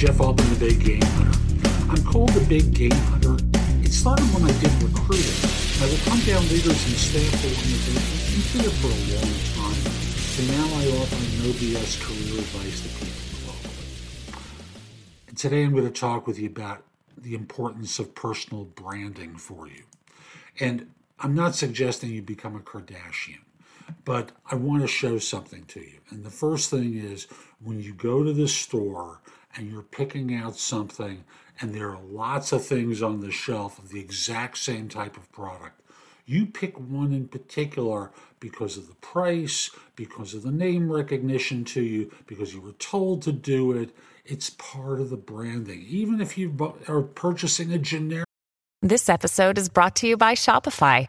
Jeff Altman, the Big Game Hunter. I'm called the Big Game Hunter. It started when I did recruiting. I would come down leaders and staff organizations and did it for a long time. So now I offer no BS career advice to people globally. And today I'm going to talk with you about the importance of personal branding for you. And I'm not suggesting you become a Kardashian, but I want to show something to you. And the first thing is when you go to the store and you're picking out something and there are lots of things on the shelf of the exact same type of product, you pick one in particular because of the price, because of the name recognition to you, because you were told to do it. It's part of the branding. Even if you are purchasing a generic. This episode is brought to you by Shopify.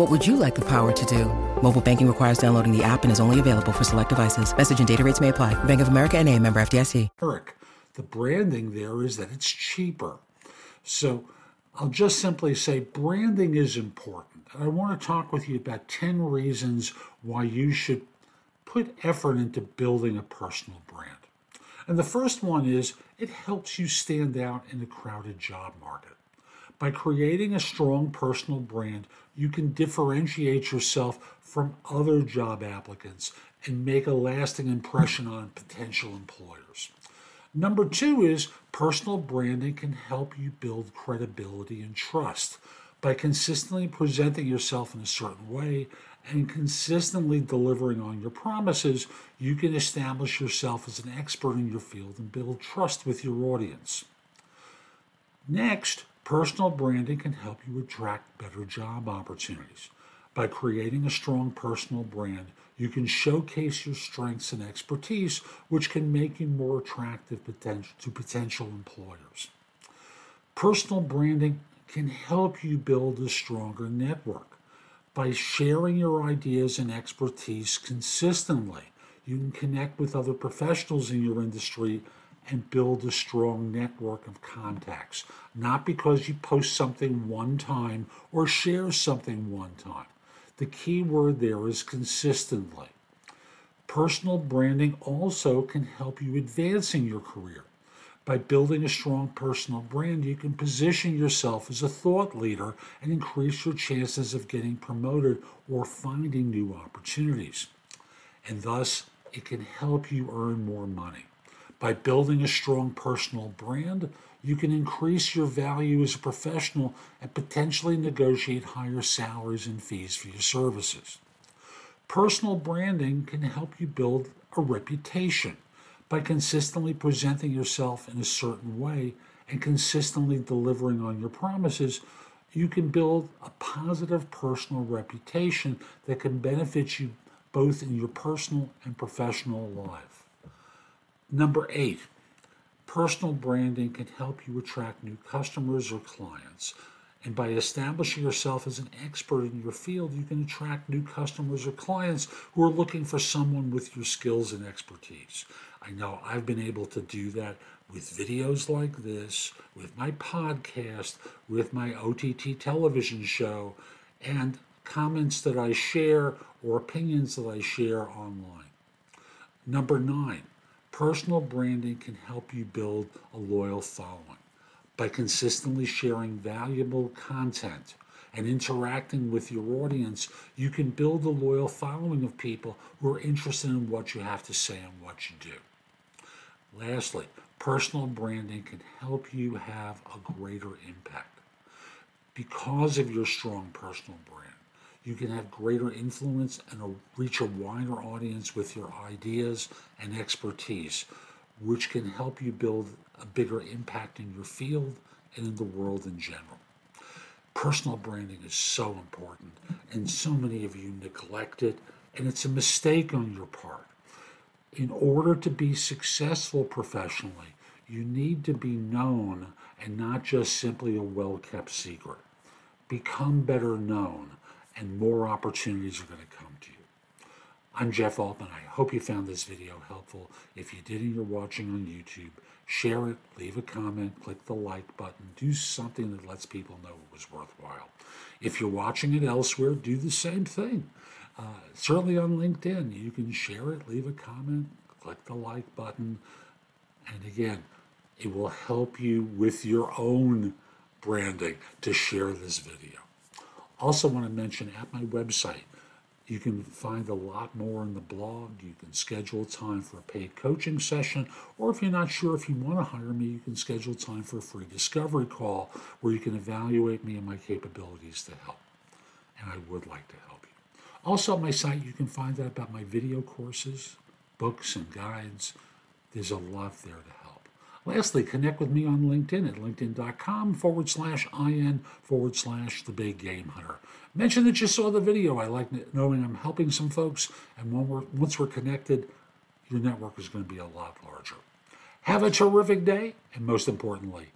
What would you like the power to do? Mobile banking requires downloading the app and is only available for select devices. Message and data rates may apply. Bank of America and a member FDIC. Eric, the branding there is that it's cheaper. So I'll just simply say branding is important. I want to talk with you about 10 reasons why you should put effort into building a personal brand. And the first one is it helps you stand out in a crowded job market. By creating a strong personal brand, you can differentiate yourself from other job applicants and make a lasting impression on potential employers. Number two is personal branding can help you build credibility and trust by consistently presenting yourself in a certain way and consistently delivering on your promises, you can establish yourself as an expert in your field and build trust with your audience. Next, personal branding can help you attract better job opportunities. By creating a strong personal brand, you can showcase your strengths and expertise, which can make you more attractive to potential employers. Personal branding can help you build a stronger network. By sharing your ideas and expertise consistently, you can connect with other professionals in your industry and build a strong network of contacts. Not because you post something one time or share something one time. The key word there is consistently. Personal branding also can help you advancing your career. By building a strong personal brand, you can position yourself as a thought leader and increase your chances of getting promoted or finding new opportunities. And thus, it can help you earn more money. By building a strong personal brand, you can increase your value as a professional and potentially negotiate higher salaries and fees for your services. Personal branding can help you build a reputation by consistently presenting yourself in a certain way and consistently delivering on your promises, you can build a positive personal reputation that can benefit you both in your personal and professional life. Number eight, personal branding can help you attract new customers or clients. And by establishing yourself as an expert in your field, you can attract new customers or clients who are looking for someone with your skills and expertise. I know I've been able to do that with videos like this, with my podcast, with my OTT television show, and comments that I share or opinions that I share online. Number nine, personal branding can help you build a loyal following by consistently sharing valuable content and interacting with your audience, you can build a loyal following of people who are interested in what you have to say and what you do. Lastly, personal branding can help you have a greater impact. Because of your strong personal brand, you can have greater influence and reach a wider audience with your ideas and expertise, which can help you build a bigger impact in your field and in the world in general. Personal branding is so important, and so many of you neglect it, and it's a mistake on your part. In order to be successful professionally, you need to be known and not just simply a well kept secret. Become better known, and more opportunities are going to come to you. I'm Jeff Altman. I hope you found this video helpful. If you did and you're watching on YouTube, share it, leave a comment, click the like button, do something that lets people know it was worthwhile. If you're watching it elsewhere, do the same thing. Uh, certainly on LinkedIn, you can share it, leave a comment, click the like button, and again, it will help you with your own branding to share this video. Also, want to mention at my website, you can find a lot more in the blog. You can schedule time for a paid coaching session, or if you're not sure if you want to hire me, you can schedule time for a free discovery call where you can evaluate me and my capabilities to help. And I would like to help you. Also, on my site, you can find out about my video courses, books, and guides. There's a lot there to help. Lastly, connect with me on LinkedIn at linkedin.com forward slash IN forward slash the big game hunter. Mention that you saw the video. I like knowing I'm helping some folks, and we're, once we're connected, your network is going to be a lot larger. Have a terrific day, and most importantly.